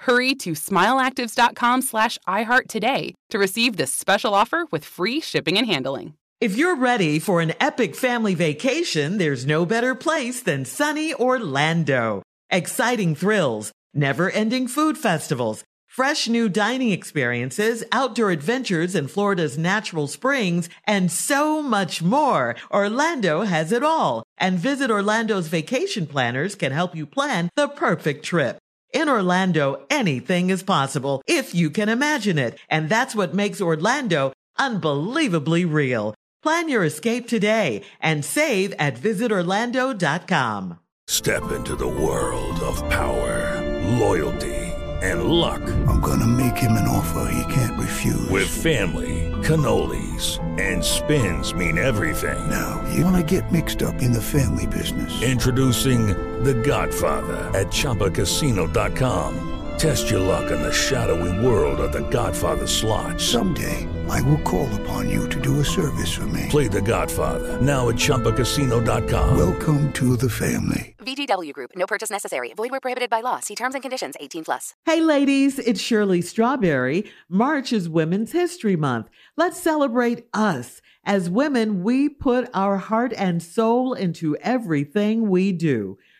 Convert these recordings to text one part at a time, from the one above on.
Hurry to smileactives.com slash iHeart today to receive this special offer with free shipping and handling. If you're ready for an epic family vacation, there's no better place than sunny Orlando. Exciting thrills, never ending food festivals, fresh new dining experiences, outdoor adventures in Florida's natural springs, and so much more. Orlando has it all. And Visit Orlando's vacation planners can help you plan the perfect trip. In Orlando, anything is possible if you can imagine it. And that's what makes Orlando unbelievably real. Plan your escape today and save at visitorlando.com. Step into the world of power, loyalty, and luck. I'm going to make him an offer he can't refuse. With family, cannolis, and spins mean everything. Now, you want to get mixed up in the family business. Introducing The Godfather at ChumbaCasino.com. Test your luck in the shadowy world of The Godfather slot. Someday, I will call upon you to do a service for me. Play The Godfather now at ChumbaCasino.com. Welcome to the family. VGW Group. No purchase necessary. Void where prohibited by law. See terms and conditions. 18 plus. Hey ladies, it's Shirley Strawberry. March is Women's History Month. Let's celebrate us. As women, we put our heart and soul into everything we do.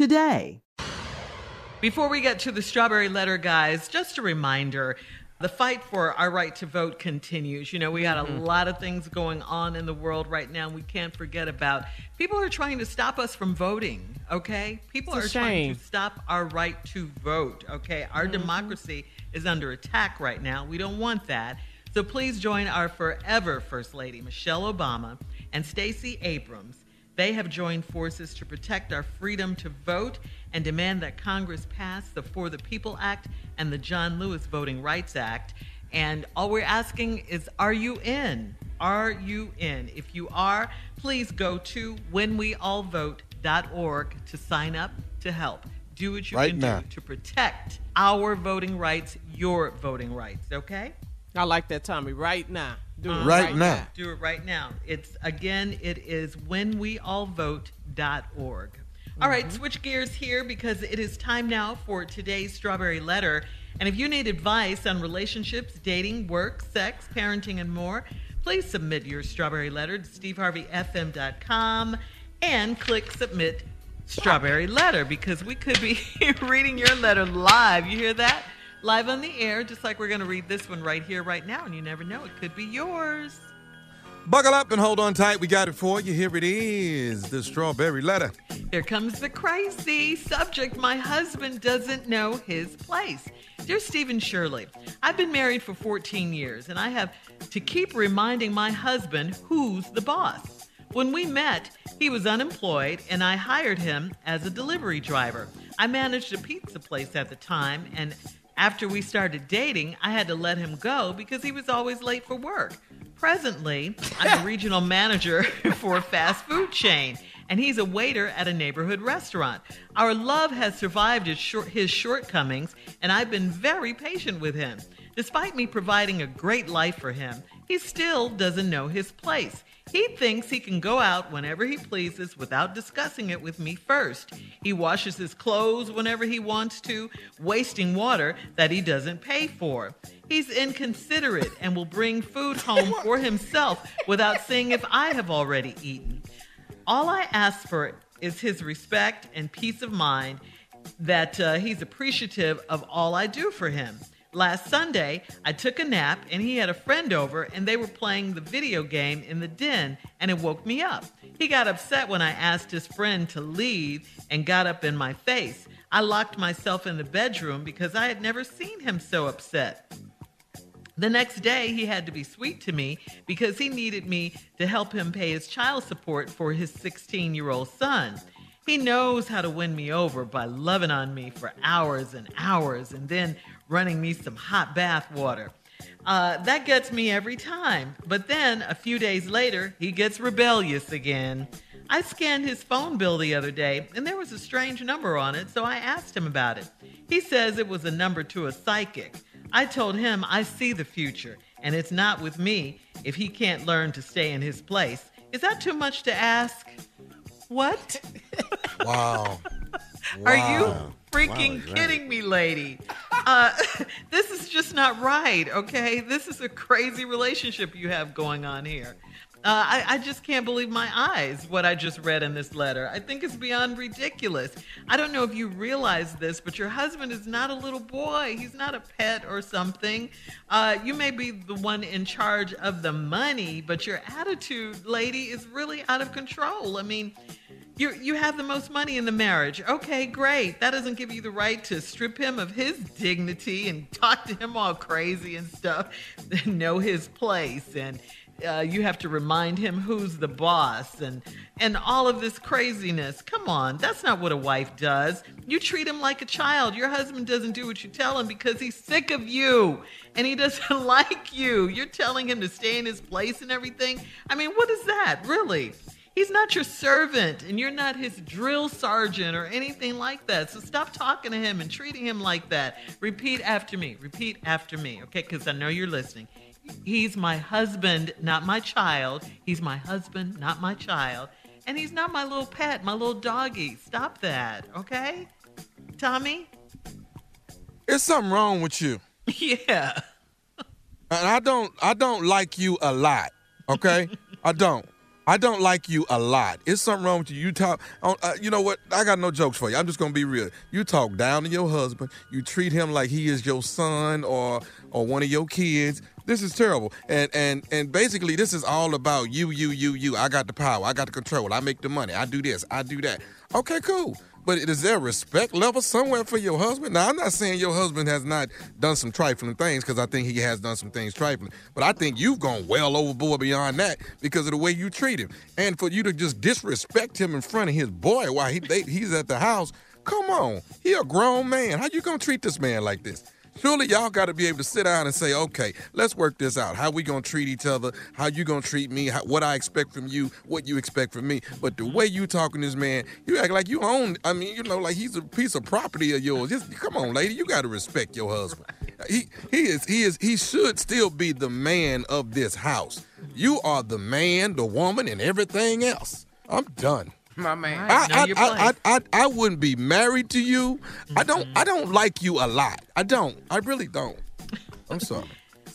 today. Before we get to the strawberry letter, guys, just a reminder the fight for our right to vote continues. You know, we got a Mhm. lot of things going on in the world right now we can't forget about. People are trying to stop us from voting, okay? People It's are a trying to stop our right to vote, okay? Our Mhm. democracy is under attack right now. We don't want that. So please join our forever First Lady, Michelle Obama, and Stacey Abrams. They have joined forces to protect our freedom to vote and demand that Congress pass the For the People Act and the John Lewis Voting Rights Act. And all we're asking is, are you in? Are you in? If you are, please go to whenweallvote.org to sign up to help. Do what you Right can now. do to protect our voting rights, your voting rights, okay? I like that, Tommy. Right now. Do it Uh, Right now. Do it right now. It's again, it is whenweallvote.org. All right, switch gears here because it is time now for today's strawberry letter. And if you need advice on relationships, dating, work, sex, parenting, and more, please submit your strawberry letter to steveharveyfm.com and click submit strawberry letter because we could be reading your letter live. You hear that? Live on the air, just like we're going to read this one right here, right now. And you never know, it could be yours. Buckle up and hold on tight. We got it for you. Here it is the strawberry letter. Here comes the crazy subject. My husband doesn't know his place. Dear Stephen Shirley, I've been married for 14 years and I have to keep reminding my husband who's the boss. When we met, he was unemployed and I hired him as a delivery driver. I managed a pizza place at the time and after we started dating, I had to let him go because he was always late for work. Presently, I'm a regional manager for a fast food chain, and he's a waiter at a neighborhood restaurant. Our love has survived his, short, his shortcomings, and I've been very patient with him. Despite me providing a great life for him, he still doesn't know his place. He thinks he can go out whenever he pleases without discussing it with me first. He washes his clothes whenever he wants to, wasting water that he doesn't pay for. He's inconsiderate and will bring food home for himself without seeing if I have already eaten. All I ask for is his respect and peace of mind that uh, he's appreciative of all I do for him. Last Sunday, I took a nap and he had a friend over and they were playing the video game in the den and it woke me up. He got upset when I asked his friend to leave and got up in my face. I locked myself in the bedroom because I had never seen him so upset. The next day, he had to be sweet to me because he needed me to help him pay his child support for his 16 year old son. He knows how to win me over by loving on me for hours and hours and then running me some hot bath water. Uh, that gets me every time. But then a few days later, he gets rebellious again. I scanned his phone bill the other day and there was a strange number on it, so I asked him about it. He says it was a number to a psychic. I told him I see the future and it's not with me if he can't learn to stay in his place. Is that too much to ask? What? Wow. Are you Wow. Freaking Wow, kidding me, lady? Uh, this is just not right, okay? This is a crazy relationship you have going on here. Uh, I, I just can't believe my eyes what I just read in this letter. I think it's beyond ridiculous. I don't know if you realize this, but your husband is not a little boy. He's not a pet or something. Uh, you may be the one in charge of the money, but your attitude, lady, is really out of control. I mean, you you have the most money in the marriage. Okay, great. That doesn't give you the right to strip him of his dignity and talk to him all crazy and stuff. know his place and uh, you have to remind him who's the boss and and all of this craziness. Come on, that's not what a wife does. You treat him like a child. Your husband doesn't do what you tell him because he's sick of you and he doesn't like you. You're telling him to stay in his place and everything. I mean, what is that, really? He's not your servant and you're not his drill sergeant or anything like that. So stop talking to him and treating him like that. Repeat after me. Repeat after me, okay? Because I know you're listening. He's my husband, not my child. He's my husband, not my child. And he's not my little pet, my little doggy. Stop that, okay? Tommy? There's something wrong with you. Yeah. And I don't I don't like you a lot. Okay? I don't. I don't like you a lot. It's something wrong with you. You talk. Uh, you know what? I got no jokes for you. I'm just gonna be real. You talk down to your husband. You treat him like he is your son or or one of your kids. This is terrible. And and and basically, this is all about you, you, you, you. I got the power. I got the control. I make the money. I do this. I do that. Okay, cool. But is there a respect level somewhere for your husband? Now, I'm not saying your husband has not done some trifling things because I think he has done some things trifling. But I think you've gone well overboard beyond that because of the way you treat him. And for you to just disrespect him in front of his boy while he they, he's at the house, come on. He a grown man. How you gonna treat this man like this? Surely y'all got to be able to sit down and say, okay, let's work this out. How we gonna treat each other? How you gonna treat me? How, what I expect from you? What you expect from me? But the way you talking to this man, you act like you own. I mean, you know, like he's a piece of property of yours. Just come on, lady, you got to respect your husband. He he is he is he should still be the man of this house. You are the man, the woman, and everything else. I'm done. My man. I, I, I, I, I, I wouldn't be married to you. I don't I don't like you a lot. I don't. I really don't. I'm sorry.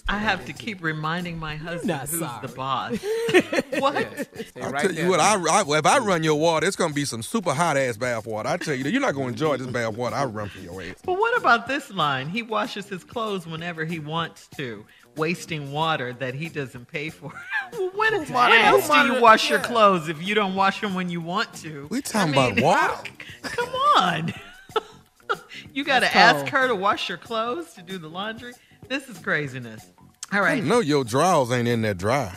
I have to keep reminding my husband who's sorry. the boss. what? I'll right tell you there. what, I, I if I run your water, it's gonna be some super hot ass bath water. I tell you that you're not gonna enjoy this bath water I run for your ass. But what about this line? He washes his clothes whenever he wants to, wasting water that he doesn't pay for. well, when, when else do you wash your clothes if you don't wash them when you want to? We talking I mean, about water? Come on. you got to ask her to wash your clothes to do the laundry. This is craziness. All right. I right. know your drawers ain't in that dry.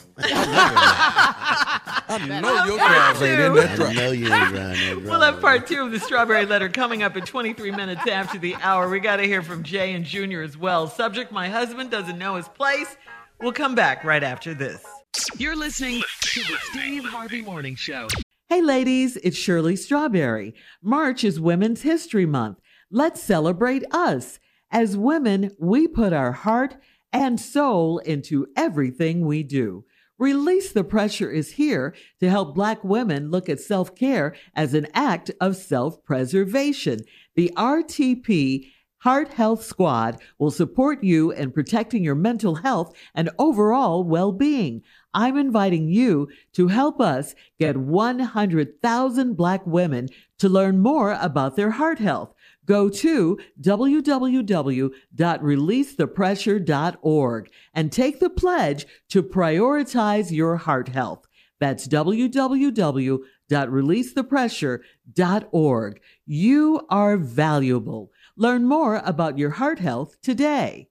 I know your drawers ain't in that I dry. know you ain't riding that We'll have part two of the Strawberry Letter coming up in 23 minutes after the hour. We got to hear from Jay and Junior as well. Subject My husband doesn't know his place. We'll come back right after this. You're listening to the Steve Harvey Morning Show. Hey, ladies, it's Shirley Strawberry. March is Women's History Month. Let's celebrate us. As women, we put our heart and soul into everything we do. Release the Pressure is here to help Black women look at self care as an act of self preservation. The RTP Heart Health Squad will support you in protecting your mental health and overall well being. I'm inviting you to help us get 100,000 Black women to learn more about their heart health. Go to www.releasethepressure.org and take the pledge to prioritize your heart health. That's www.releasethepressure.org. You are valuable. Learn more about your heart health today.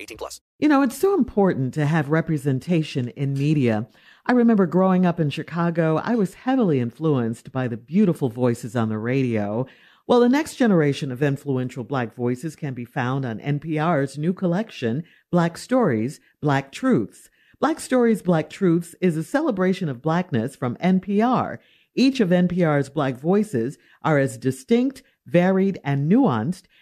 18 plus. You know, it's so important to have representation in media. I remember growing up in Chicago, I was heavily influenced by the beautiful voices on the radio. Well, the next generation of influential Black voices can be found on NPR's new collection, Black Stories, Black Truths. Black Stories, Black Truths is a celebration of Blackness from NPR. Each of NPR's Black voices are as distinct, varied, and nuanced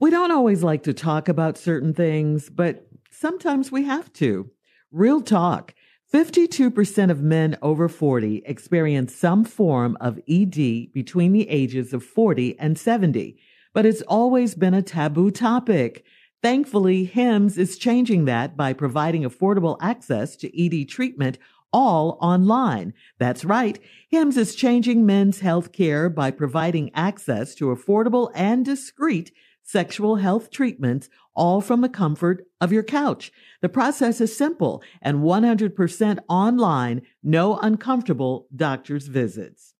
We don't always like to talk about certain things, but sometimes we have to. Real talk. 52% of men over 40 experience some form of ED between the ages of 40 and 70, but it's always been a taboo topic. Thankfully, HIMS is changing that by providing affordable access to ED treatment all online. That's right. HIMS is changing men's health care by providing access to affordable and discreet sexual health treatments, all from the comfort of your couch. The process is simple and 100% online, no uncomfortable doctor's visits.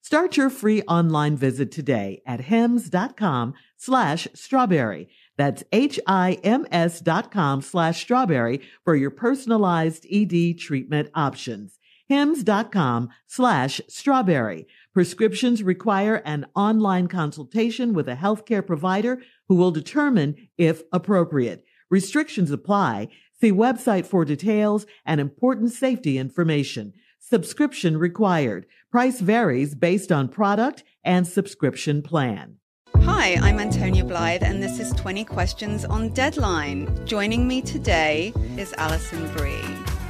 Start your free online visit today at hims.com slash strawberry. That's H-I-M-S dot com slash strawberry for your personalized ED treatment options. Hims.com slash strawberry. Prescriptions require an online consultation with a healthcare provider who will determine if appropriate. Restrictions apply. See website for details and important safety information. Subscription required. Price varies based on product and subscription plan. Hi, I'm Antonia Blythe, and this is 20 Questions on Deadline. Joining me today is Alison Brie.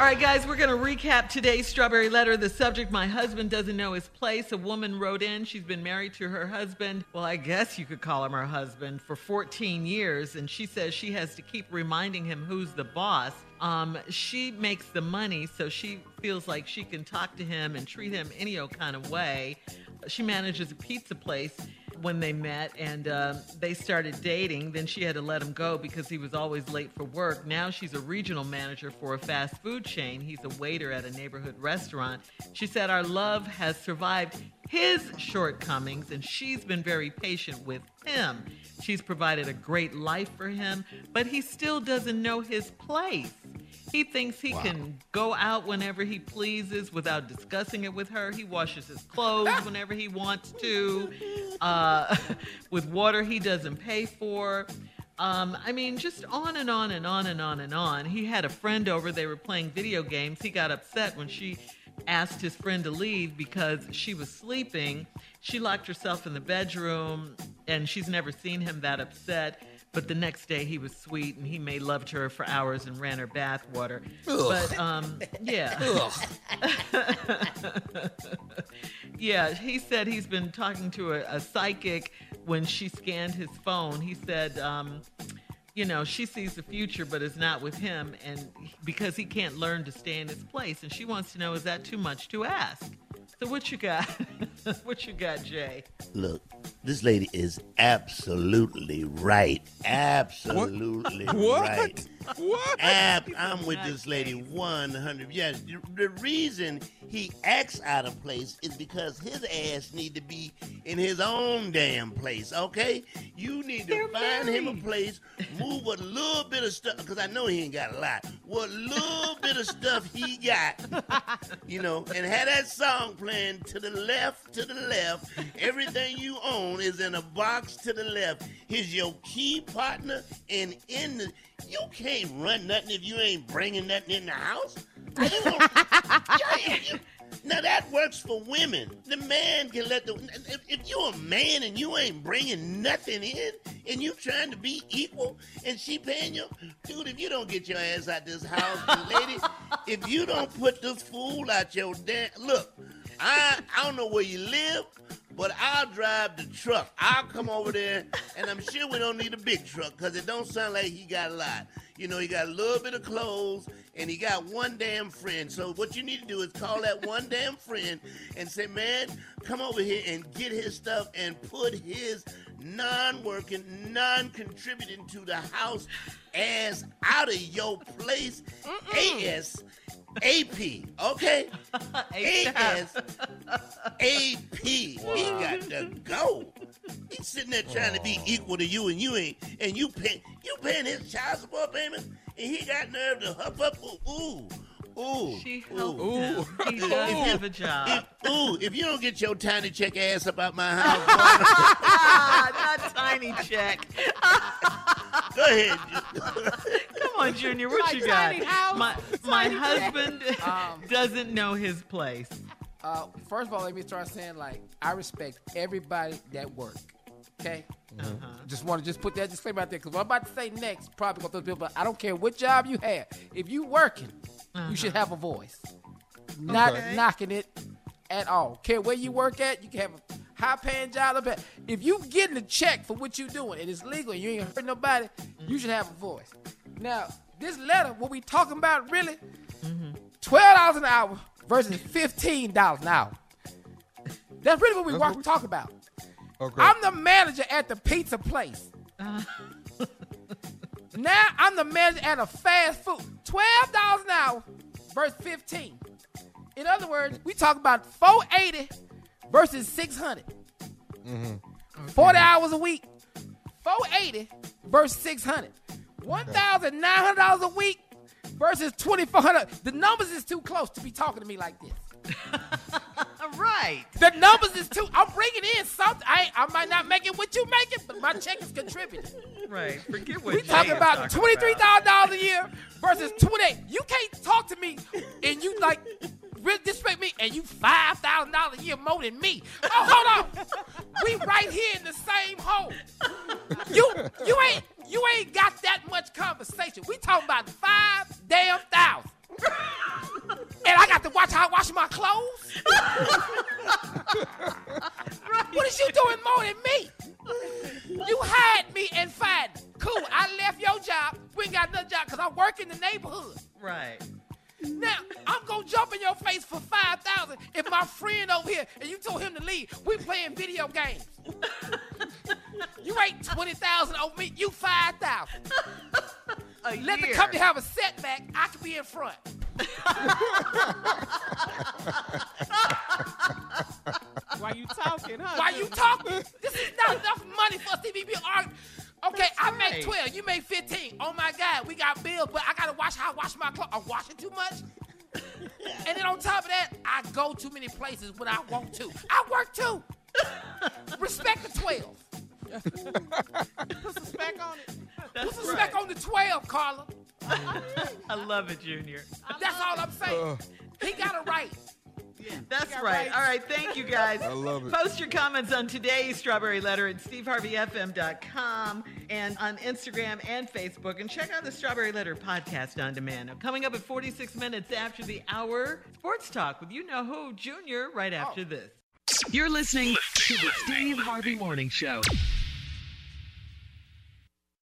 All right, guys, we're going to recap today's Strawberry Letter. The subject My husband doesn't know his place. A woman wrote in. She's been married to her husband. Well, I guess you could call him her husband for 14 years. And she says she has to keep reminding him who's the boss. Um, she makes the money, so she feels like she can talk to him and treat him any old kind of way. She manages a pizza place. When they met and uh, they started dating. Then she had to let him go because he was always late for work. Now she's a regional manager for a fast food chain. He's a waiter at a neighborhood restaurant. She said, Our love has survived his shortcomings, and she's been very patient with him. She's provided a great life for him, but he still doesn't know his place. He thinks he Wow. can go out whenever he pleases without discussing it with her. He washes his clothes whenever he wants to, uh, with water he doesn't pay for. Um, I mean, just on and on and on and on and on. He had a friend over, they were playing video games. He got upset when she asked his friend to leave because she was sleeping. She locked herself in the bedroom and she's never seen him that upset. But the next day he was sweet and he made love to her for hours and ran her bath water. But um, yeah. yeah, he said he's been talking to a, a psychic when she scanned his phone. He said, um, you know, she sees the future but is not with him, and because he can't learn to stay in his place. And she wants to know, is that too much to ask? So what you got? what you got, Jay? Look, this lady is absolutely right. Absolutely What? right. What? Ab- I'm with this lady 100. Yes, the, the reason he acts out of place is because his ass need to be in his own damn place. Okay, you need to find him a place, move a little bit of stuff because I know he ain't got a lot. What little bit of stuff he got, you know, and have that song playing to the left, to the left. Everything you own is in a box to the left. He's your key partner, and in the you can't run nothing if you ain't bringing nothing in the house. You Yeah, you- now that works for women. The man can let the. If, if you're a man and you ain't bringing nothing in, and you trying to be equal, and she paying you, dude. If you don't get your ass out this house, lady, if you don't put this fool out your damn look, I I don't know where you live, but I'll drive the truck. I'll come over there, and I'm sure we don't need a big truck because it don't sound like he got a lot. You know, he got a little bit of clothes, and he got one damn friend. So what you need to do is call that one damn friend and say, man, come over here and get his stuff and put his non-working, non-contributing to the house ass out of your place. AS. AP, okay? AS. AP. He got to go. He's sitting there trying to be equal to you, and you ain't, and you pay, you paying his child support payments, and he got nerve to huff up. Ooh, ooh, ooh. She ooh. helped him. He does have a job. If, ooh, if you don't get your tiny check ass up out my house, Ah, not tiny check. go ahead. Come on, Junior, what Like you got? house, my my husband Um, doesn't know his place. Uh, first of all, let me start saying like I respect everybody that work. Okay. Just want to just put that disclaimer out there because what I'm about to say next probably gonna throw people. But I don't care what job you have. If you working, you should have a voice. Not Okay. knocking it at all. Care where you work at, you can have a high paying job. low If you getting a check for what you doing and it's legal and you ain't hurting nobody, you should have a voice. Now, this letter, what we talking about really, twelve dollars an hour versus fifteen dollars an hour. That's really what we want to talk about. Okay. I'm the manager at the pizza place. now I'm the manager at a fast food. Twelve dollars an hour versus fifteen. In other words, we talk about four eighty versus six hundred. Mm-hmm. Forty hours a week. Four eighty versus six hundred. One thousand nine hundred dollars a week versus twenty four hundred. The numbers is too close to be talking to me like this. right. The numbers is too. I'm bringing in something. I I might not make it what you make it, but my check is contributing. Right. Forget what We talking about twenty three thousand dollars a year versus twenty. You can't talk to me and you like really disrespect me and you five thousand dollars a year more than me. Oh, hold on. We right here in the same hole. You you ain't you ain't got that much conversation. We talking about five damn thousand. And I got to watch how I wash my clothes. What is you doing more than me? You hired me and fired me. Cool, I left your job. We ain't got another job because I work in the neighborhood. Right. Now, I'm gonna jump in your face for 5000 if my friend over here and you told him to leave. We playing video games. You ain't twenty thousand over me. You five thousand. Let the company have a setback. I can be in front. Why you talking, huh? Why you talking? This is not enough money for us to be arguing. Okay, I make 12. You make 15. Oh my God, we got bills, but I gotta watch how I wash my clothes. I'm washing too much. and then on top of that, I go too many places when I want to. I work too. Respect the 12. Put some spec on it. Put some spec on the 12, Carla. I love it, Junior. That's all I'm saying. he got it right. That's right. All right. Thank you, guys. I love it. Post your comments on today's Strawberry Letter at steveharveyfm.com and on Instagram and Facebook. And check out the Strawberry Letter podcast on demand. Coming up at 46 minutes after the hour, Sports Talk with You Know Who Junior right after this. You're listening to the Steve Harvey Morning Show.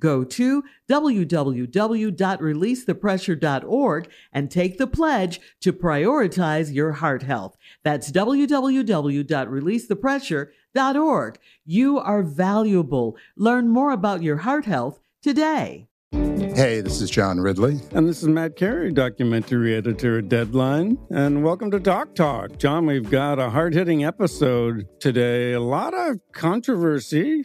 Go to www.releasethepressure.org and take the pledge to prioritize your heart health. That's www.releasethepressure.org. You are valuable. Learn more about your heart health today. Hey, this is John Ridley. And this is Matt Carey, documentary editor at Deadline. And welcome to Doc Talk. John, we've got a hard hitting episode today. A lot of controversy.